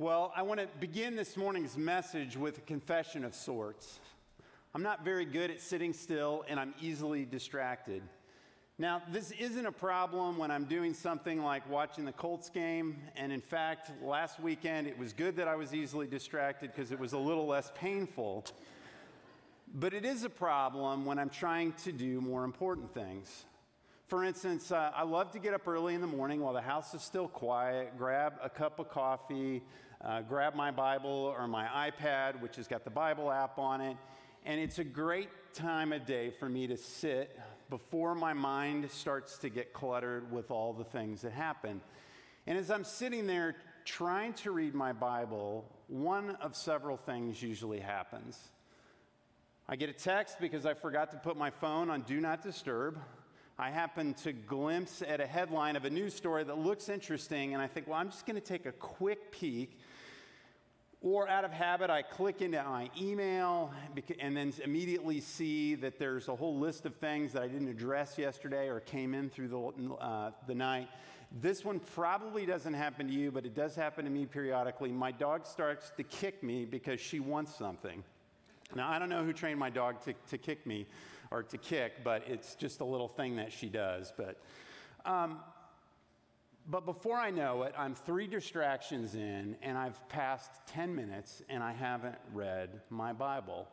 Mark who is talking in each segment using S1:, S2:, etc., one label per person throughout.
S1: Well, I want to begin this morning's message with a confession of sorts. I'm not very good at sitting still and I'm easily distracted. Now, this isn't a problem when I'm doing something like watching the Colts game. And in fact, last weekend it was good that I was easily distracted because it was a little less painful. But it is a problem when I'm trying to do more important things. For instance, uh, I love to get up early in the morning while the house is still quiet, grab a cup of coffee, uh, grab my Bible or my iPad, which has got the Bible app on it. And it's a great time of day for me to sit before my mind starts to get cluttered with all the things that happen. And as I'm sitting there trying to read my Bible, one of several things usually happens. I get a text because I forgot to put my phone on Do Not Disturb. I happen to glimpse at a headline of a news story that looks interesting, and I think, well, I'm just going to take a quick peek or out of habit, I click into my email and then immediately see that there's a whole list of things that I didn't address yesterday or came in through the, uh, the night. This one probably doesn't happen to you, but it does happen to me periodically. My dog starts to kick me because she wants something. Now, I don't know who trained my dog to, to kick me or to kick, but it's just a little thing that she does. But um, but before I know it, I'm three distractions in, and I've passed 10 minutes, and I haven't read my Bible.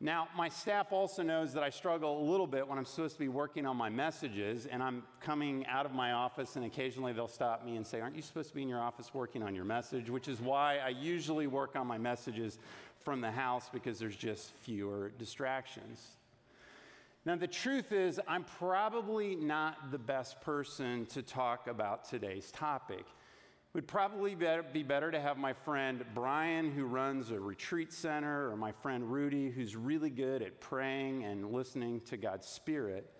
S1: Now, my staff also knows that I struggle a little bit when I'm supposed to be working on my messages, and I'm coming out of my office, and occasionally they'll stop me and say, Aren't you supposed to be in your office working on your message? Which is why I usually work on my messages from the house because there's just fewer distractions. Now, the truth is, I'm probably not the best person to talk about today's topic. It would probably be better to have my friend Brian, who runs a retreat center, or my friend Rudy, who's really good at praying and listening to God's Spirit.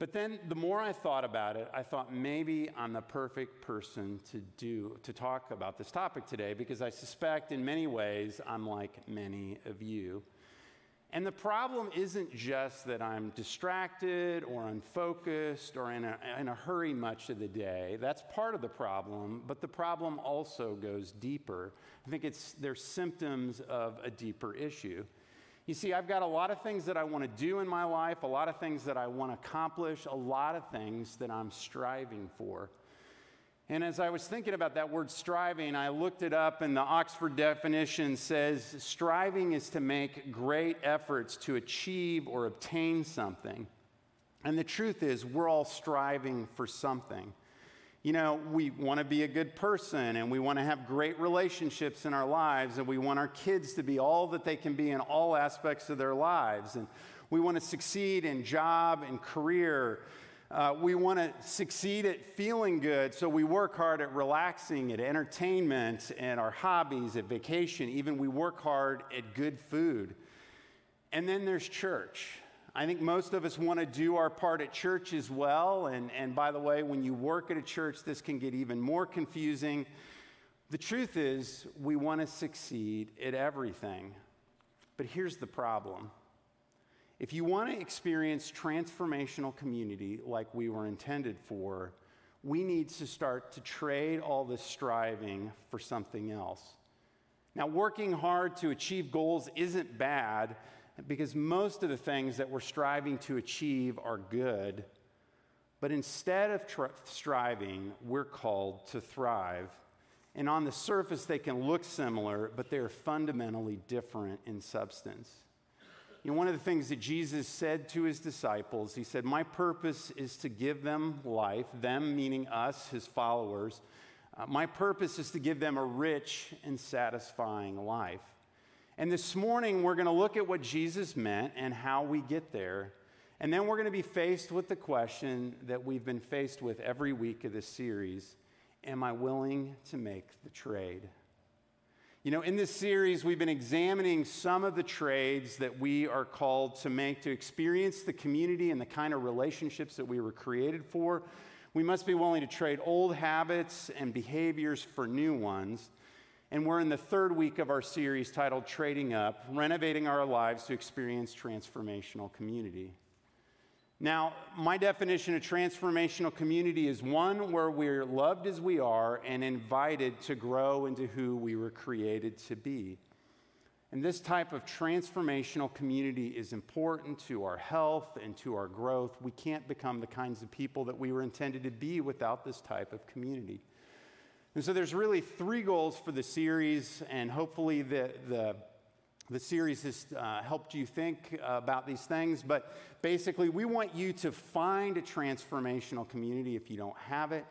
S1: But then the more I thought about it, I thought maybe I'm the perfect person to do to talk about this topic today because I suspect in many ways I'm like many of you. And the problem isn't just that I'm distracted or unfocused or in a, in a hurry much of the day. That's part of the problem, but the problem also goes deeper. I think it's, they're symptoms of a deeper issue. You see, I've got a lot of things that I want to do in my life, a lot of things that I want to accomplish, a lot of things that I'm striving for. And as I was thinking about that word striving, I looked it up, and the Oxford definition says striving is to make great efforts to achieve or obtain something. And the truth is, we're all striving for something. You know, we want to be a good person and we want to have great relationships in our lives and we want our kids to be all that they can be in all aspects of their lives. And we want to succeed in job and career uh, we want to succeed at feeling good, so we work hard at relaxing, at entertainment, and our hobbies, at vacation. Even we work hard at good food. And then there's church. I think most of us want to do our part at church as well. And, and by the way, when you work at a church, this can get even more confusing. The truth is, we want to succeed at everything. But here's the problem if you want to experience transformational community like we were intended for, we need to start to trade all this striving for something else. Now, working hard to achieve goals isn't bad because most of the things that we're striving to achieve are good. But instead of tr- striving, we're called to thrive. And on the surface, they can look similar, but they're fundamentally different in substance. You know, one of the things that Jesus said to his disciples, he said, My purpose is to give them life, them meaning us, his followers. Uh, my purpose is to give them a rich and satisfying life. And this morning, we're going to look at what Jesus meant and how we get there. And then we're going to be faced with the question that we've been faced with every week of this series Am I willing to make the trade? You know, in this series, we've been examining some of the trades that we are called to make to experience the community and the kind of relationships that we were created for. We must be willing to trade old habits and behaviors for new ones. And we're in the third week of our series titled Trading Up Renovating Our Lives to Experience Transformational Community. Now, my definition of transformational community is one where we're loved as we are and invited to grow into who we were created to be. And this type of transformational community is important to our health and to our growth. We can't become the kinds of people that we were intended to be without this type of community. And so there's really three goals for the series, and hopefully the, the, the series has uh, helped you think about these things. But basically, we want you to find a transformational community if you don't have it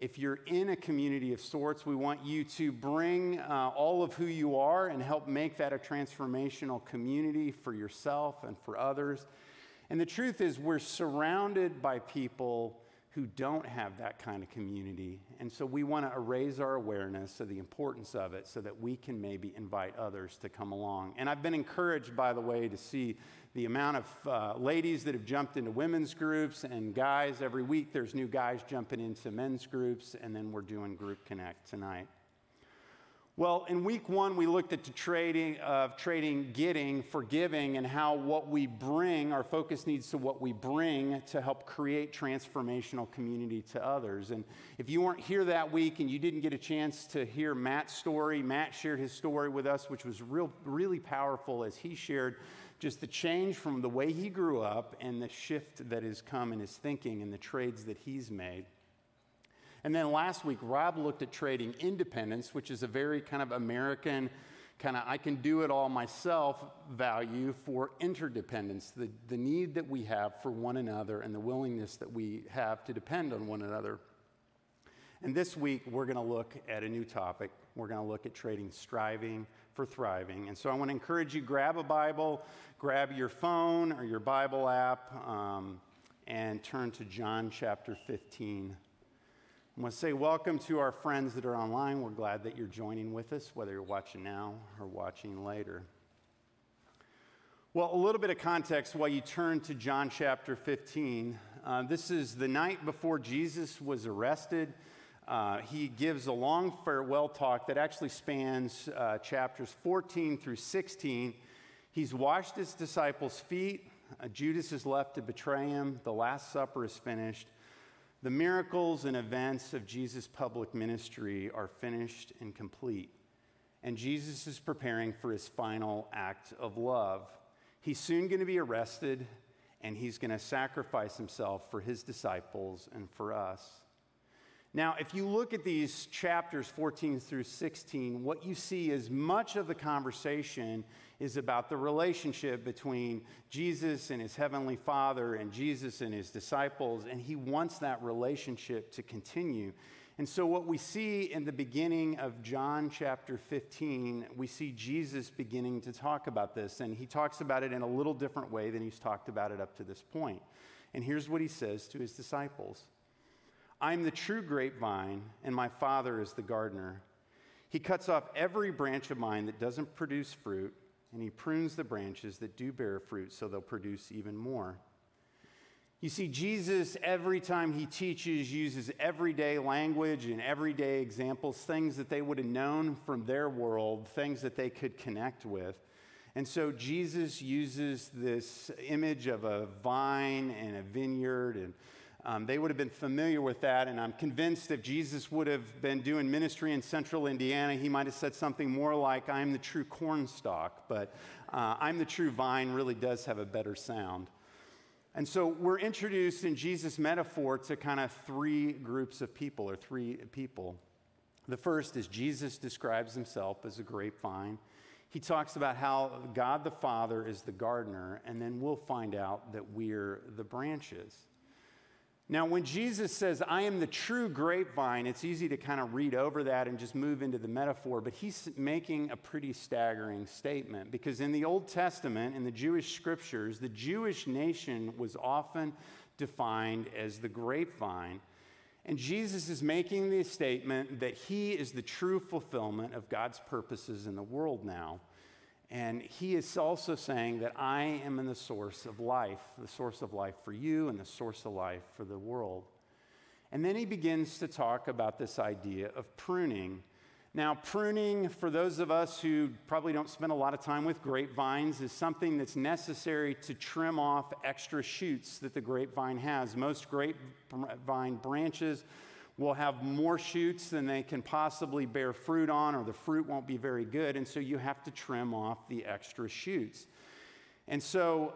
S1: if you're in a community of sorts, we want you to bring uh, all of who you are and help make that a transformational community for yourself and for others. And the truth is, we're surrounded by people who don't have that kind of community. And so we want to raise our awareness of the importance of it so that we can maybe invite others to come along. And I've been encouraged, by the way, to see the amount of uh, ladies that have jumped into women's groups and guys. Every week there's new guys jumping into men's groups, and then we're doing Group Connect tonight. Well, in week one, we looked at the trading of trading getting for giving and how what we bring, our focus needs to what we bring to help create transformational community to others. And if you weren't here that week and you didn't get a chance to hear Matt's story, Matt shared his story with us, which was real, really powerful as he shared just the change from the way he grew up and the shift that has come in his thinking and the trades that he's made. And then last week, Rob looked at trading independence, which is a very kind of American, kind of I can do it all myself value for interdependence, the, the need that we have for one another and the willingness that we have to depend on one another. And this week, we're going to look at a new topic. We're going to look at trading striving for thriving. And so I want to encourage you grab a Bible, grab your phone or your Bible app, um, and turn to John chapter 15. I want to say welcome to our friends that are online. We're glad that you're joining with us, whether you're watching now or watching later. Well, a little bit of context while you turn to John chapter 15. Uh, this is the night before Jesus was arrested. Uh, he gives a long farewell talk that actually spans uh, chapters 14 through 16. He's washed his disciples' feet. Uh, Judas is left to betray him. The Last Supper is finished. The miracles and events of Jesus' public ministry are finished and complete. And Jesus is preparing for his final act of love. He's soon going to be arrested, and he's going to sacrifice himself for his disciples and for us. Now, if you look at these chapters 14 through 16, what you see is much of the conversation is about the relationship between Jesus and his heavenly Father and Jesus and his disciples, and he wants that relationship to continue. And so, what we see in the beginning of John chapter 15, we see Jesus beginning to talk about this, and he talks about it in a little different way than he's talked about it up to this point. And here's what he says to his disciples. I'm the true grapevine, and my Father is the gardener. He cuts off every branch of mine that doesn't produce fruit, and he prunes the branches that do bear fruit so they'll produce even more. You see, Jesus, every time he teaches, uses everyday language and everyday examples, things that they would have known from their world, things that they could connect with. And so Jesus uses this image of a vine and a vineyard and um, they would have been familiar with that, and I'm convinced if Jesus would have been doing ministry in central Indiana, he might have said something more like, I'm the true cornstalk, but uh, I'm the true vine really does have a better sound. And so we're introduced in Jesus' metaphor to kind of three groups of people, or three people. The first is Jesus describes himself as a grapevine. He talks about how God the Father is the gardener, and then we'll find out that we're the branches. Now, when Jesus says, I am the true grapevine, it's easy to kind of read over that and just move into the metaphor, but he's making a pretty staggering statement because in the Old Testament, in the Jewish scriptures, the Jewish nation was often defined as the grapevine. And Jesus is making the statement that he is the true fulfillment of God's purposes in the world now. And he is also saying that I am in the source of life, the source of life for you and the source of life for the world. And then he begins to talk about this idea of pruning. Now, pruning, for those of us who probably don't spend a lot of time with grapevines, is something that's necessary to trim off extra shoots that the grapevine has. Most grapevine branches will have more shoots than they can possibly bear fruit on, or the fruit won't be very good, and so you have to trim off the extra shoots. And so,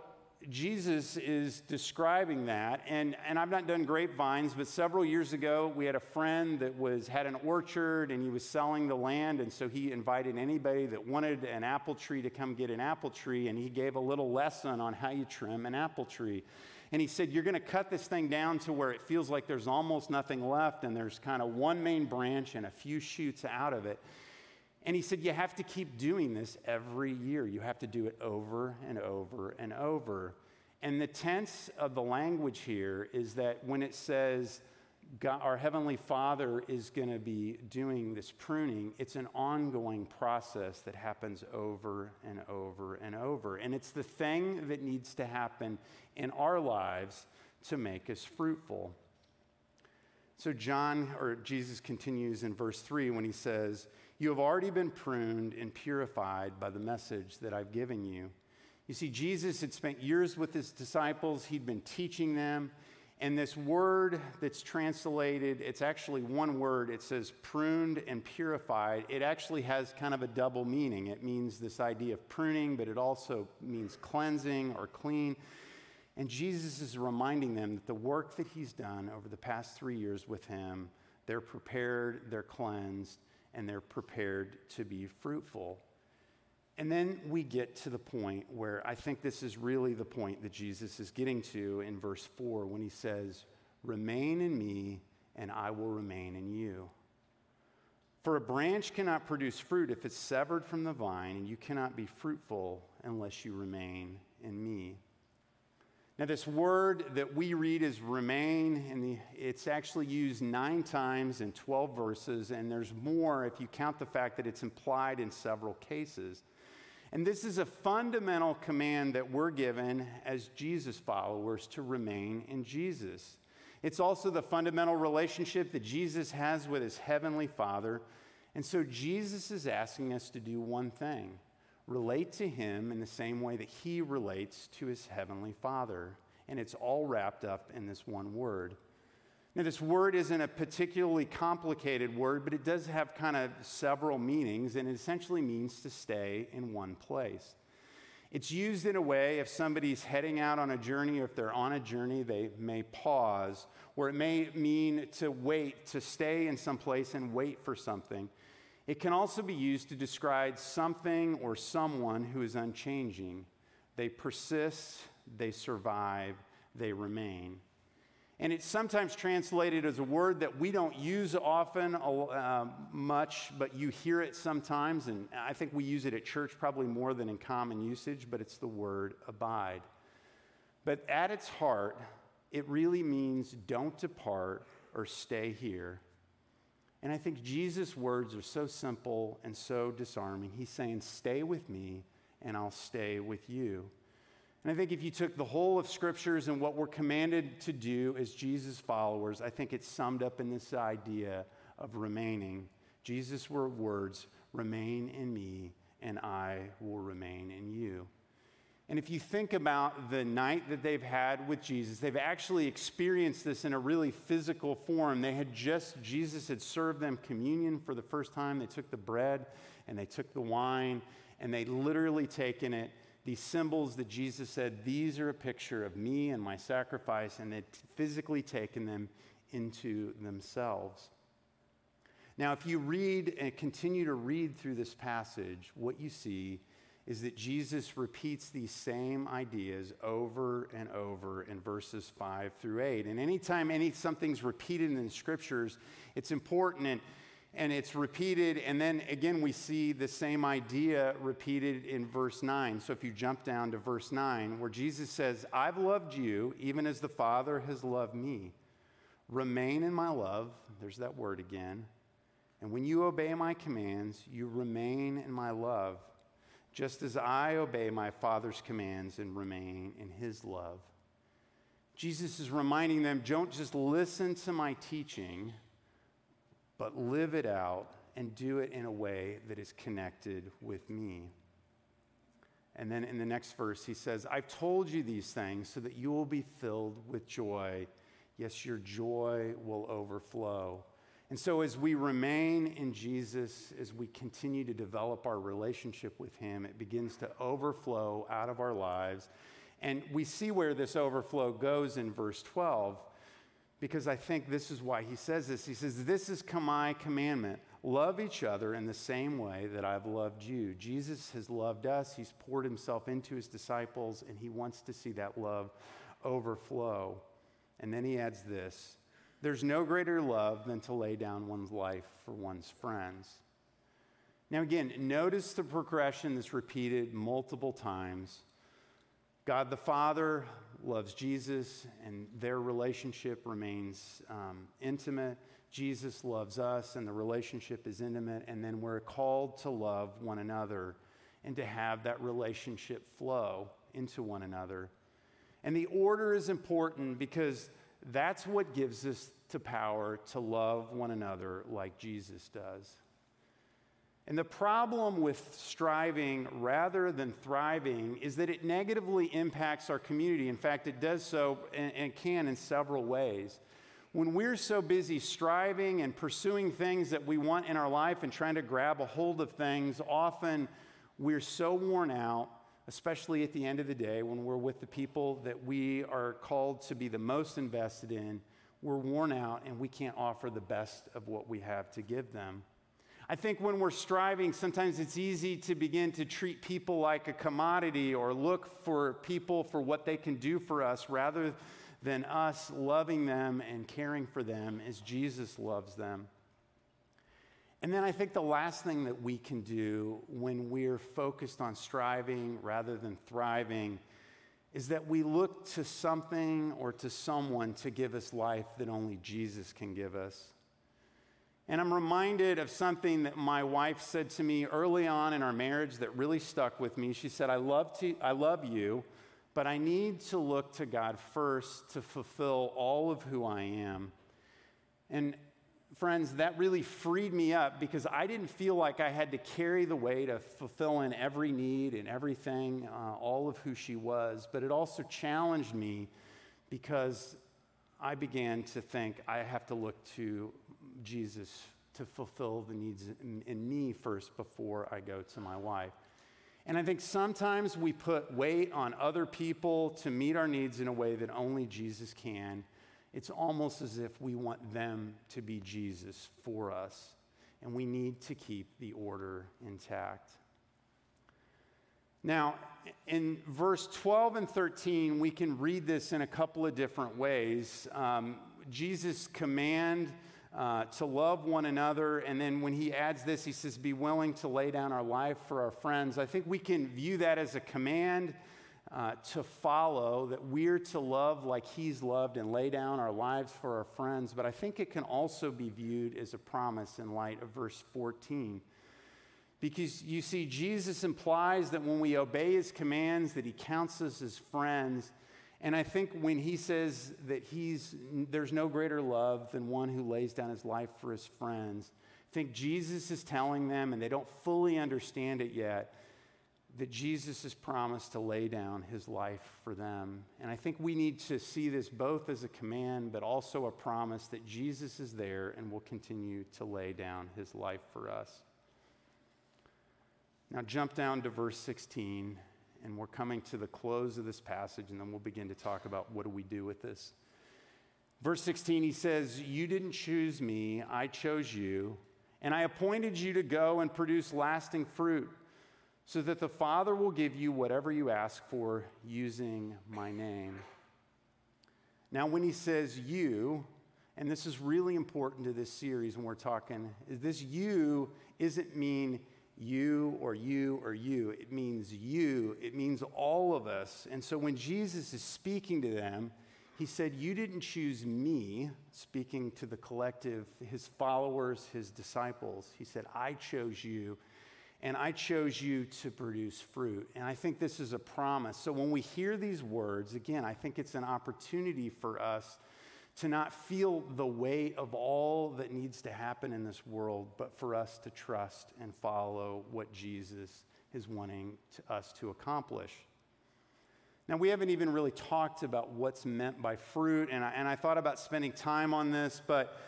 S1: Jesus is describing that, and, and I've not done grapevines, but several years ago we had a friend that was had an orchard and he was selling the land, and so he invited anybody that wanted an apple tree to come get an apple tree, and he gave a little lesson on how you trim an apple tree. And he said, You're going to cut this thing down to where it feels like there's almost nothing left, and there's kind of one main branch and a few shoots out of it. And he said, You have to keep doing this every year. You have to do it over and over and over. And the tense of the language here is that when it says, God, our Heavenly Father is going to be doing this pruning, it's an ongoing process that happens over and over and over. And it's the thing that needs to happen in our lives to make us fruitful. So, John or Jesus continues in verse 3 when he says, you have already been pruned and purified by the message that I've given you. You see, Jesus had spent years with his disciples, he'd been teaching them. And this word that's translated, it's actually one word. It says pruned and purified. It actually has kind of a double meaning. It means this idea of pruning, but it also means cleansing or clean. And Jesus is reminding them that the work that he's done over the past three years with him, they're prepared, they're cleansed, and they're prepared to be fruitful. And then we get to the point where I think this is really the point that Jesus is getting to in verse 4 when he says, Remain in me, and I will remain in you. For a branch cannot produce fruit if it's severed from the vine, and you cannot be fruitful unless you remain in me. Now, this word that we read is remain, and it's actually used nine times in 12 verses, and there's more if you count the fact that it's implied in several cases. And this is a fundamental command that we're given as Jesus followers to remain in Jesus. It's also the fundamental relationship that Jesus has with his heavenly Father. And so Jesus is asking us to do one thing relate to him in the same way that he relates to his heavenly Father. And it's all wrapped up in this one word. Now, this word isn't a particularly complicated word, but it does have kind of several meanings, and it essentially means to stay in one place. It's used in a way if somebody's heading out on a journey, or if they're on a journey, they may pause, or it may mean to wait, to stay in some place and wait for something. It can also be used to describe something or someone who is unchanging. They persist, they survive, they remain. And it's sometimes translated as a word that we don't use often uh, much, but you hear it sometimes. And I think we use it at church probably more than in common usage, but it's the word abide. But at its heart, it really means don't depart or stay here and I think Jesus' words are so simple and so disarming. He's saying, Stay with me, and I'll stay with you. And I think if you took the whole of scriptures and what we're commanded to do as Jesus' followers, I think it's summed up in this idea of remaining. Jesus' words, remain in me, and I will remain in you. And if you think about the night that they've had with Jesus, they've actually experienced this in a really physical form. They had just, Jesus had served them communion for the first time. They took the bread and they took the wine and they literally taken it. These symbols that Jesus said, these are a picture of me and my sacrifice, and they'd physically taken them into themselves. Now, if you read and continue to read through this passage, what you see is that Jesus repeats these same ideas over and over in verses 5 through 8. And anytime any something's repeated in the scriptures, it's important and, and it's repeated. And then again, we see the same idea repeated in verse 9. So if you jump down to verse 9, where Jesus says, I've loved you even as the Father has loved me. Remain in my love. There's that word again. And when you obey my commands, you remain in my love just as I obey my Father's commands and remain in his love. Jesus is reminding them don't just listen to my teaching, but live it out and do it in a way that is connected with me. And then in the next verse, he says, I've told you these things so that you will be filled with joy. Yes, your joy will overflow. And so, as we remain in Jesus, as we continue to develop our relationship with Him, it begins to overflow out of our lives. And we see where this overflow goes in verse 12, because I think this is why he says this. He says, This is my commandment love each other in the same way that I've loved you. Jesus has loved us, He's poured Himself into His disciples, and He wants to see that love overflow. And then He adds this there's no greater love than to lay down one's life for one's friends. Now, again, notice the progression that's repeated multiple times. God the Father loves Jesus, and their relationship remains um, intimate. Jesus loves us and the relationship is intimate, and then we're called to love one another and to have that relationship flow into one another. And the order is important because that's what gives us the power to love one another like Jesus does. And the problem with striving rather than thriving is that it negatively impacts our community. In fact, it does so and, and can in several ways when we're so busy striving and pursuing things that we want in our life and trying to grab a hold of things, often we're so worn out, especially at the end of the day when we're with the people that we are called to be the most invested in. We're worn out and we can't offer the best of what we have to give them. I think when we're striving, sometimes it's easy to begin to treat people like a commodity or look for people for what they can do for us rather than us loving them and caring for them as Jesus loves them. And then I think the last thing that we can do when we're focused on striving rather than thriving is that we look to something or to someone to give us life that only Jesus can give us. And I'm reminded of something that my wife said to me early on in our marriage that really stuck with me. She said, I love, to, I love you, but I need to look to God first to fulfill all of who I am. And friends, that really freed me up because I didn't feel like I had to carry the weight of fulfilling every need and everything, uh, all of who she was. But it also challenged me because I began to think I have to look to Jesus to fulfill the needs in, in me first before I go to my wife. And I think sometimes we put weight on other people to meet our needs in a way that only Jesus can. It's almost as if we want them to be Jesus for us. And we need to keep the order intact. Now, in verse 12 and 13, we can read this in a couple of different ways. Um, Jesus' command uh, to love one another. And then when he adds this, he says, be willing to lay down our life for our friends. I think we can view that as a command uh, to follow, that we're to love like he's loved and lay down our lives for our friends. But I think it can also be viewed as a promise in light of verse 14. Because you see, Jesus implies that when we obey his commands, that he counts us as friends and I think when he says that he's, there's no greater love than one who lays down his life for his friends, I think Jesus is telling them, and they don't fully understand it yet, that Jesus has promised to lay down his life for them. And I think we need to see this both as a command, but also a promise that Jesus is there and will continue to lay down his life for us. Now, jump down to verse 16 and we're coming to the close of this passage, and then we'll begin to talk about what do we do with this. Verse 16, he says, You didn't choose me, I chose you, and I appointed you to go and produce lasting fruit, so that the Father will give you whatever you ask for using my name. Now, when he says you, and this is really important to this series when we're talking, is this you isn't mean you or you or you. It means you. It means all of us. And so when Jesus is speaking to them, he said, You didn't choose me, speaking to the collective, his followers, his disciples. He said, I chose you, and I chose you to produce fruit. And I think this is a promise. So when we hear these words, again, I think it's an opportunity for us to not feel the weight of all that needs to happen in this world, but for us to trust and follow what Jesus is wanting to us to accomplish. Now, we haven't even really talked about what's meant by fruit, and I, and I thought about spending time on this, but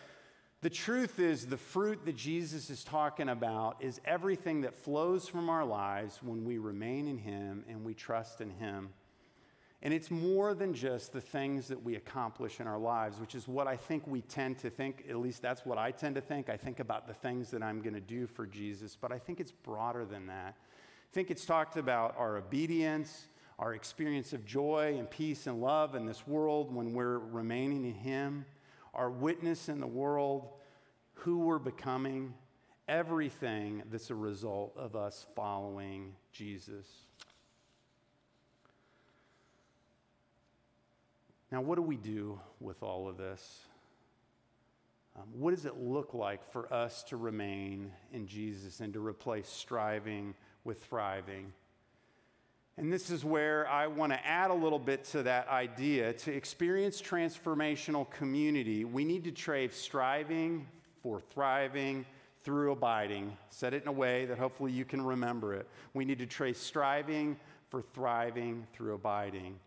S1: the truth is, the fruit that Jesus is talking about is everything that flows from our lives when we remain in Him and we trust in Him. And it's more than just the things that we accomplish in our lives, which is what I think we tend to think. At least that's what I tend to think. I think about the things that I'm going to do for Jesus, but I think it's broader than that. I think it's talked about our obedience, our experience of joy and peace and love in this world when we're remaining in Him, our witness in the world, who we're becoming, everything that's a result of us following Jesus. Now, what do we do with all of this? Um, what does it look like for us to remain in Jesus and to replace striving with thriving? And this is where I want to add a little bit to that idea. To experience transformational community, we need to trade striving for thriving through abiding. Said it in a way that hopefully you can remember it. We need to trade striving for thriving through abiding.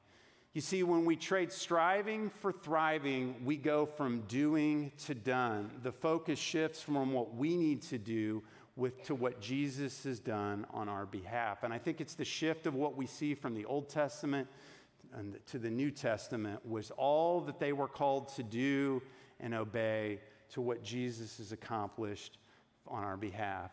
S1: You see, when we trade striving for thriving, we go from doing to done. The focus shifts from what we need to do with, to what Jesus has done on our behalf. And I think it's the shift of what we see from the Old Testament and to the New Testament was all that they were called to do and obey to what Jesus has accomplished on our behalf.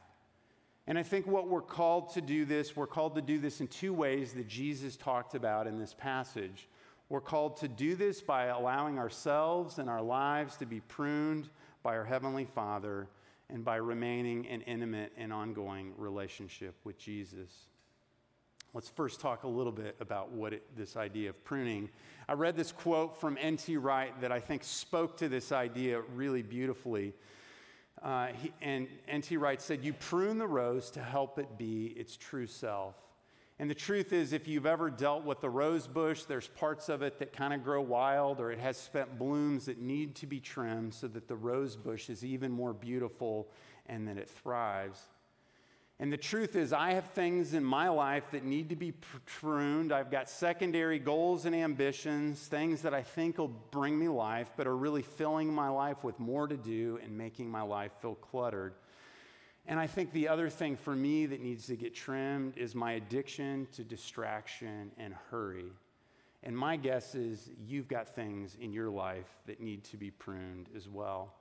S1: And I think what we're called to do this, we're called to do this in two ways that Jesus talked about in this passage. We're called to do this by allowing ourselves and our lives to be pruned by our Heavenly Father and by remaining in intimate and ongoing relationship with Jesus. Let's first talk a little bit about what it, this idea of pruning. I read this quote from N.T. Wright that I think spoke to this idea really beautifully. Uh, he, and N.T. Wright said, You prune the rose to help it be its true self. And the truth is, if you've ever dealt with a rose bush, there's parts of it that kind of grow wild or it has spent blooms that need to be trimmed so that the rose bush is even more beautiful and that it thrives. And the truth is, I have things in my life that need to be pruned. I've got secondary goals and ambitions, things that I think will bring me life, but are really filling my life with more to do and making my life feel cluttered. And I think the other thing for me that needs to get trimmed is my addiction to distraction and hurry. And my guess is you've got things in your life that need to be pruned as well.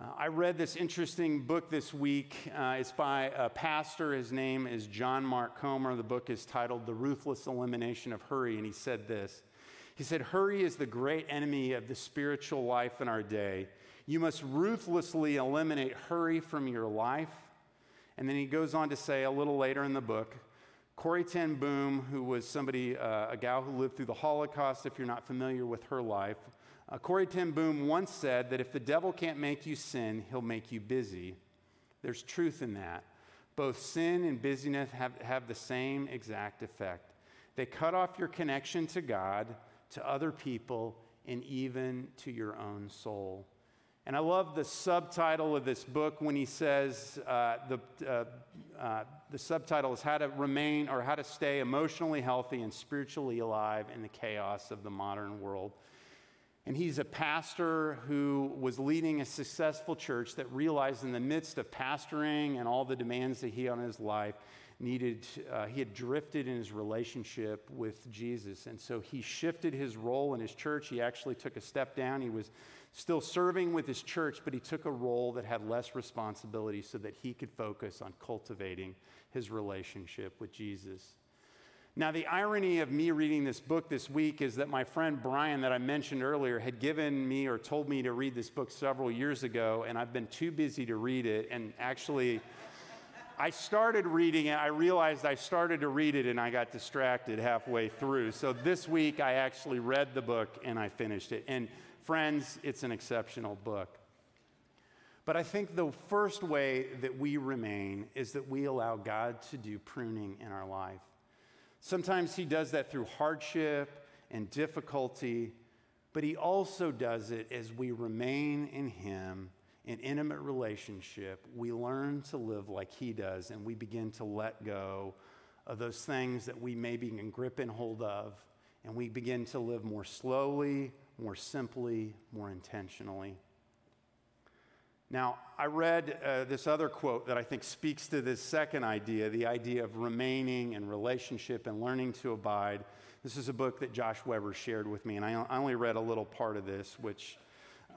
S1: Uh, I read this interesting book this week. Uh, it's by a pastor. His name is John Mark Comer. The book is titled The Ruthless Elimination of Hurry. And he said this He said, Hurry is the great enemy of the spiritual life in our day. You must ruthlessly eliminate hurry from your life. And then he goes on to say a little later in the book Corrie ten Boom, who was somebody, uh, a gal who lived through the Holocaust, if you're not familiar with her life, uh, Corrie ten Boom once said that if the devil can't make you sin, he'll make you busy. There's truth in that. Both sin and busyness have, have the same exact effect. They cut off your connection to God, to other people, and even to your own soul. And I love the subtitle of this book when he says uh, the, uh, uh, the subtitle is How to Remain or How to Stay Emotionally Healthy and Spiritually Alive in the Chaos of the Modern World. And he's a pastor who was leading a successful church that realized in the midst of pastoring and all the demands that he on his life needed, uh, he had drifted in his relationship with Jesus. And so he shifted his role in his church. He actually took a step down. He was still serving with his church, but he took a role that had less responsibility so that he could focus on cultivating his relationship with Jesus. Now, the irony of me reading this book this week is that my friend Brian, that I mentioned earlier, had given me or told me to read this book several years ago, and I've been too busy to read it. And actually, I started reading it. I realized I started to read it and I got distracted halfway through. So this week, I actually read the book and I finished it. And Friends, it's an exceptional book. But I think the first way that we remain is that we allow God to do pruning in our life. Sometimes He does that through hardship and difficulty, but He also does it as we remain in Him in intimate relationship. We learn to live like He does, and we begin to let go of those things that we maybe can grip and hold of, and we begin to live more slowly, more simply, more intentionally. Now, I read uh, this other quote that I think speaks to this second idea the idea of remaining in relationship and learning to abide. This is a book that Josh Weber shared with me, and I, only read a little part of this, which,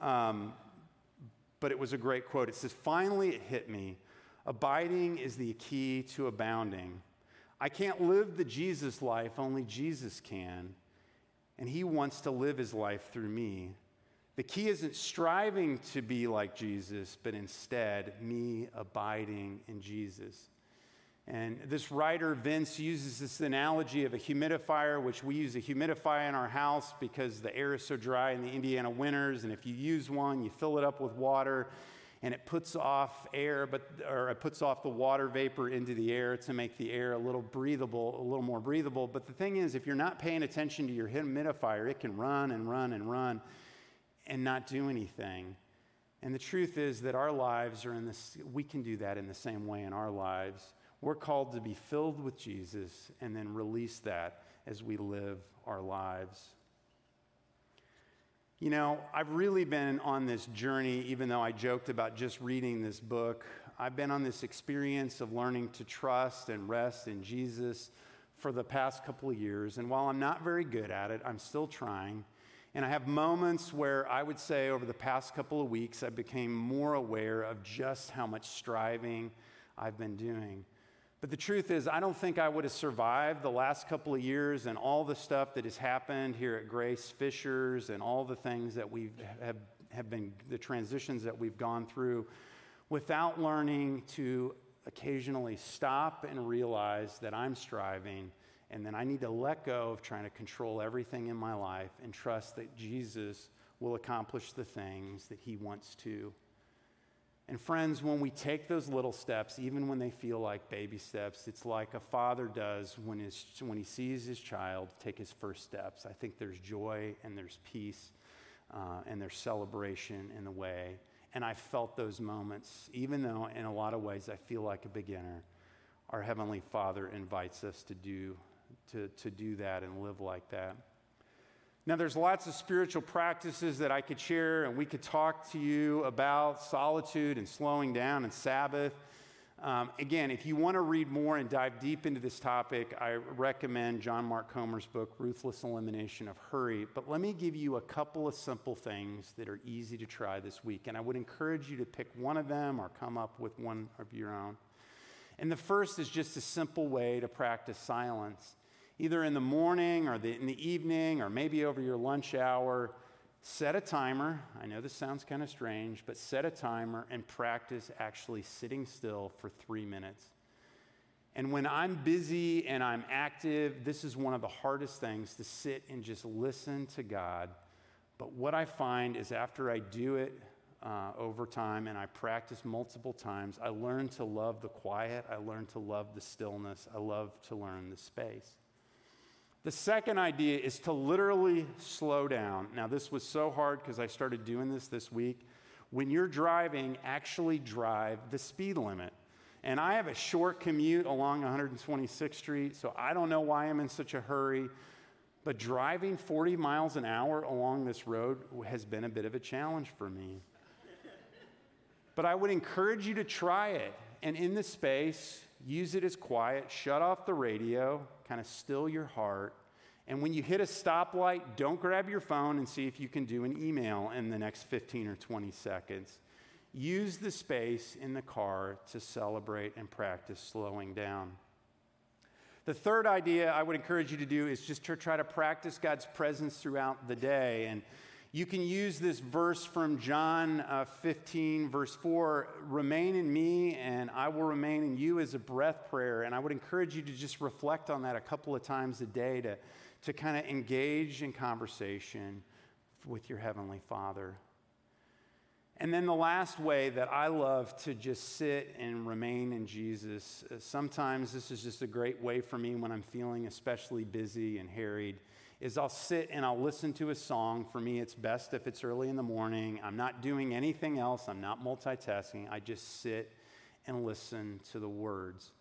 S1: um, but it was a great quote. It says, Finally, it hit me. Abiding is the key to abounding. I can't live the Jesus life, only Jesus can. And he wants to live his life through me. The key isn't striving to be like Jesus, but instead me abiding in Jesus. And this writer, Vince, uses this analogy of a humidifier, which we use a humidifier in our house because the air is so dry in the Indiana winters. And if you use one, you fill it up with water and it puts off air, but, or it puts off the water vapor into the air to make the air a little breathable, a little more breathable. But the thing is, if you're not paying attention to your humidifier, it can run and run and run and not do anything. And the truth is that our lives are in this, we can do that in the same way in our lives. We're called to be filled with Jesus and then release that as we live our lives. You know, I've really been on this journey, even though I joked about just reading this book. I've been on this experience of learning to trust and rest in Jesus for the past couple of years. And while I'm not very good at it, I'm still trying. And I have moments where I would say over the past couple of weeks, I became more aware of just how much striving I've been doing. But the truth is, I don't think I would have survived the last couple of years and all the stuff that has happened here at Grace Fishers and all the things that we have, have been, the transitions that we've gone through without learning to occasionally stop and realize that I'm striving and then I need to let go of trying to control everything in my life and trust that Jesus will accomplish the things that he wants to. And friends, when we take those little steps, even when they feel like baby steps, it's like a father does when, his, when he sees his child take his first steps. I think there's joy and there's peace uh, and there's celebration in the way. And I felt those moments, even though in a lot of ways I feel like a beginner. Our Heavenly Father invites us to do, to, to do that and live like that. Now, there's lots of spiritual practices that I could share, and we could talk to you about solitude and slowing down and Sabbath. Um, again, if you want to read more and dive deep into this topic, I recommend John Mark Comer's book, Ruthless Elimination of Hurry. But let me give you a couple of simple things that are easy to try this week. And I would encourage you to pick one of them or come up with one of your own. And the first is just a simple way to practice silence either in the morning or the, in the evening or maybe over your lunch hour, set a timer. I know this sounds kind of strange, but set a timer and practice actually sitting still for three minutes. And when I'm busy and I'm active, this is one of the hardest things to sit and just listen to God. But what I find is after I do it uh, over time and I practice multiple times, I learn to love the quiet, I learn to love the stillness, I love to learn the space. The second idea is to literally slow down. Now, this was so hard because I started doing this this week. When you're driving, actually drive the speed limit. And I have a short commute along 126th Street, so I don't know why I'm in such a hurry. But driving 40 miles an hour along this road has been a bit of a challenge for me. But I would encourage you to try it. And in the space, use it as quiet, shut off the radio, kind of still your heart. And when you hit a stoplight, don't grab your phone and see if you can do an email in the next 15 or 20 seconds. Use the space in the car to celebrate and practice slowing down. The third idea I would encourage you to do is just to try to practice God's presence throughout the day. And you can use this verse from John uh, 15, verse 4 remain in me, and I will remain in you as a breath prayer. And I would encourage you to just reflect on that a couple of times a day to, to kind of engage in conversation with your Heavenly Father. And then the last way that I love to just sit and remain in Jesus, uh, sometimes this is just a great way for me when I'm feeling especially busy and harried is I'll sit and I'll listen to a song. For me, it's best if it's early in the morning. I'm not doing anything else, I'm not multitasking. I just sit and listen to the words.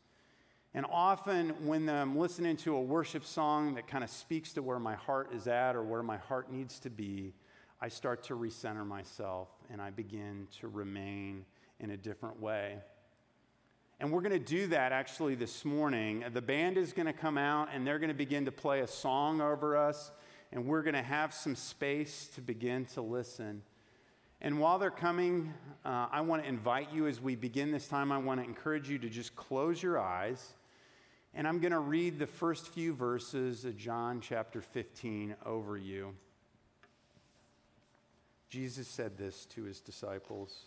S1: And often, when I'm listening to a worship song that kind of speaks to where my heart is at or where my heart needs to be, I start to recenter myself and I begin to remain in a different way. And we're going to do that actually this morning. The band is going to come out and they're going to begin to play a song over us, and we're going to have some space to begin to listen. And while they're coming, uh, I want to invite you as we begin this time, I want to encourage you to just close your eyes. And I'm going to read the first few verses of John chapter 15 over you. Jesus said this to his disciples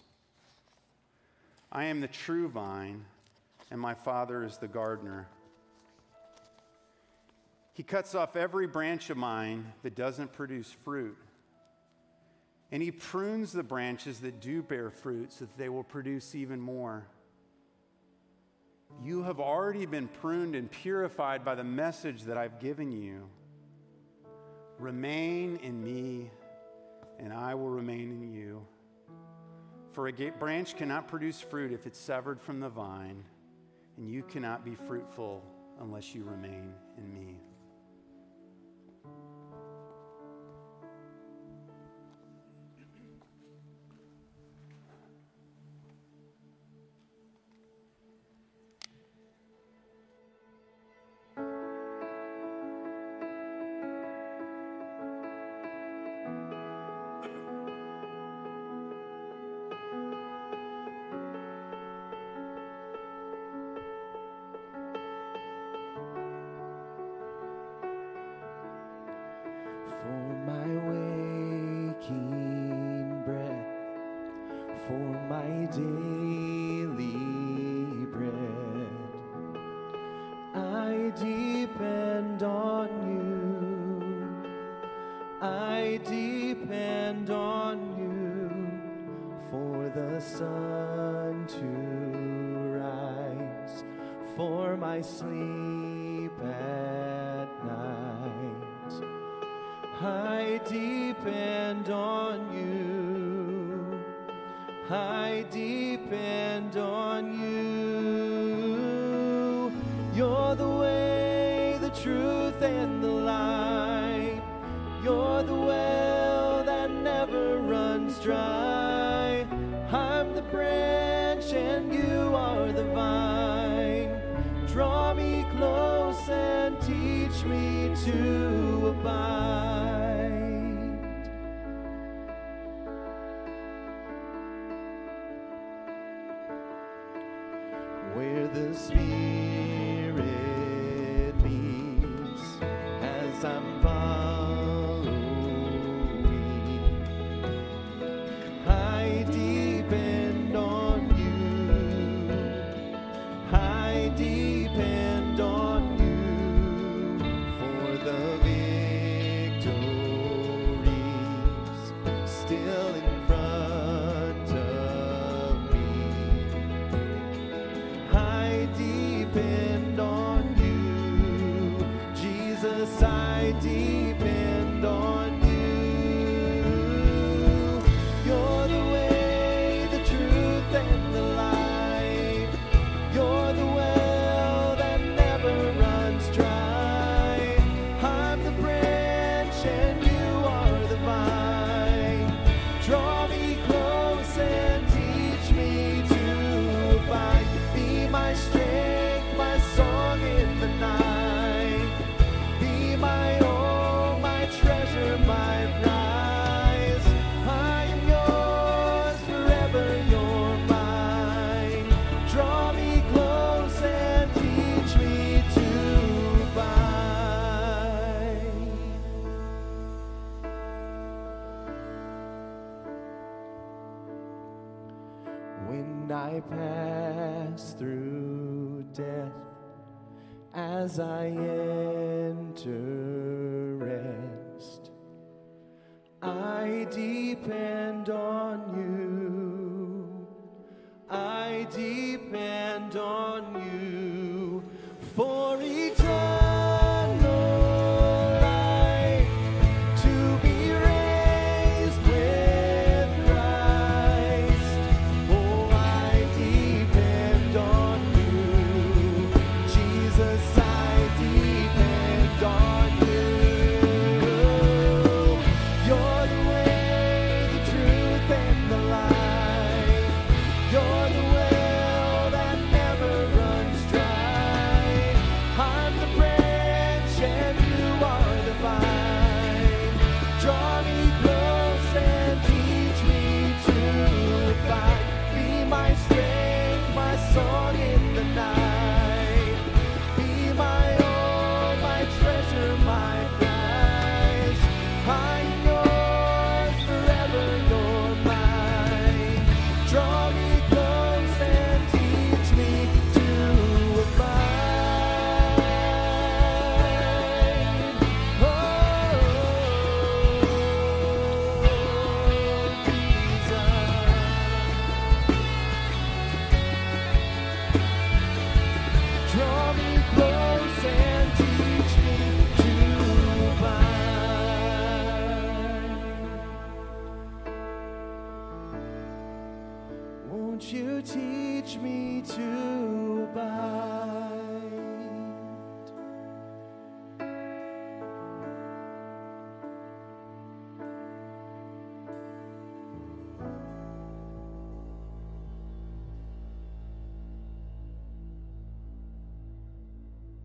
S1: I am the true vine, and my Father is the gardener. He cuts off every branch of mine that doesn't produce fruit. And he prunes the branches that do bear fruit so that they will produce even more. You have already been pruned and purified by the message that I've given you. Remain in me and I will remain in you. For a branch cannot produce fruit if it's severed from the vine, and you cannot be fruitful unless you remain in me.
S2: the sun to rise for my sleep. to as I enter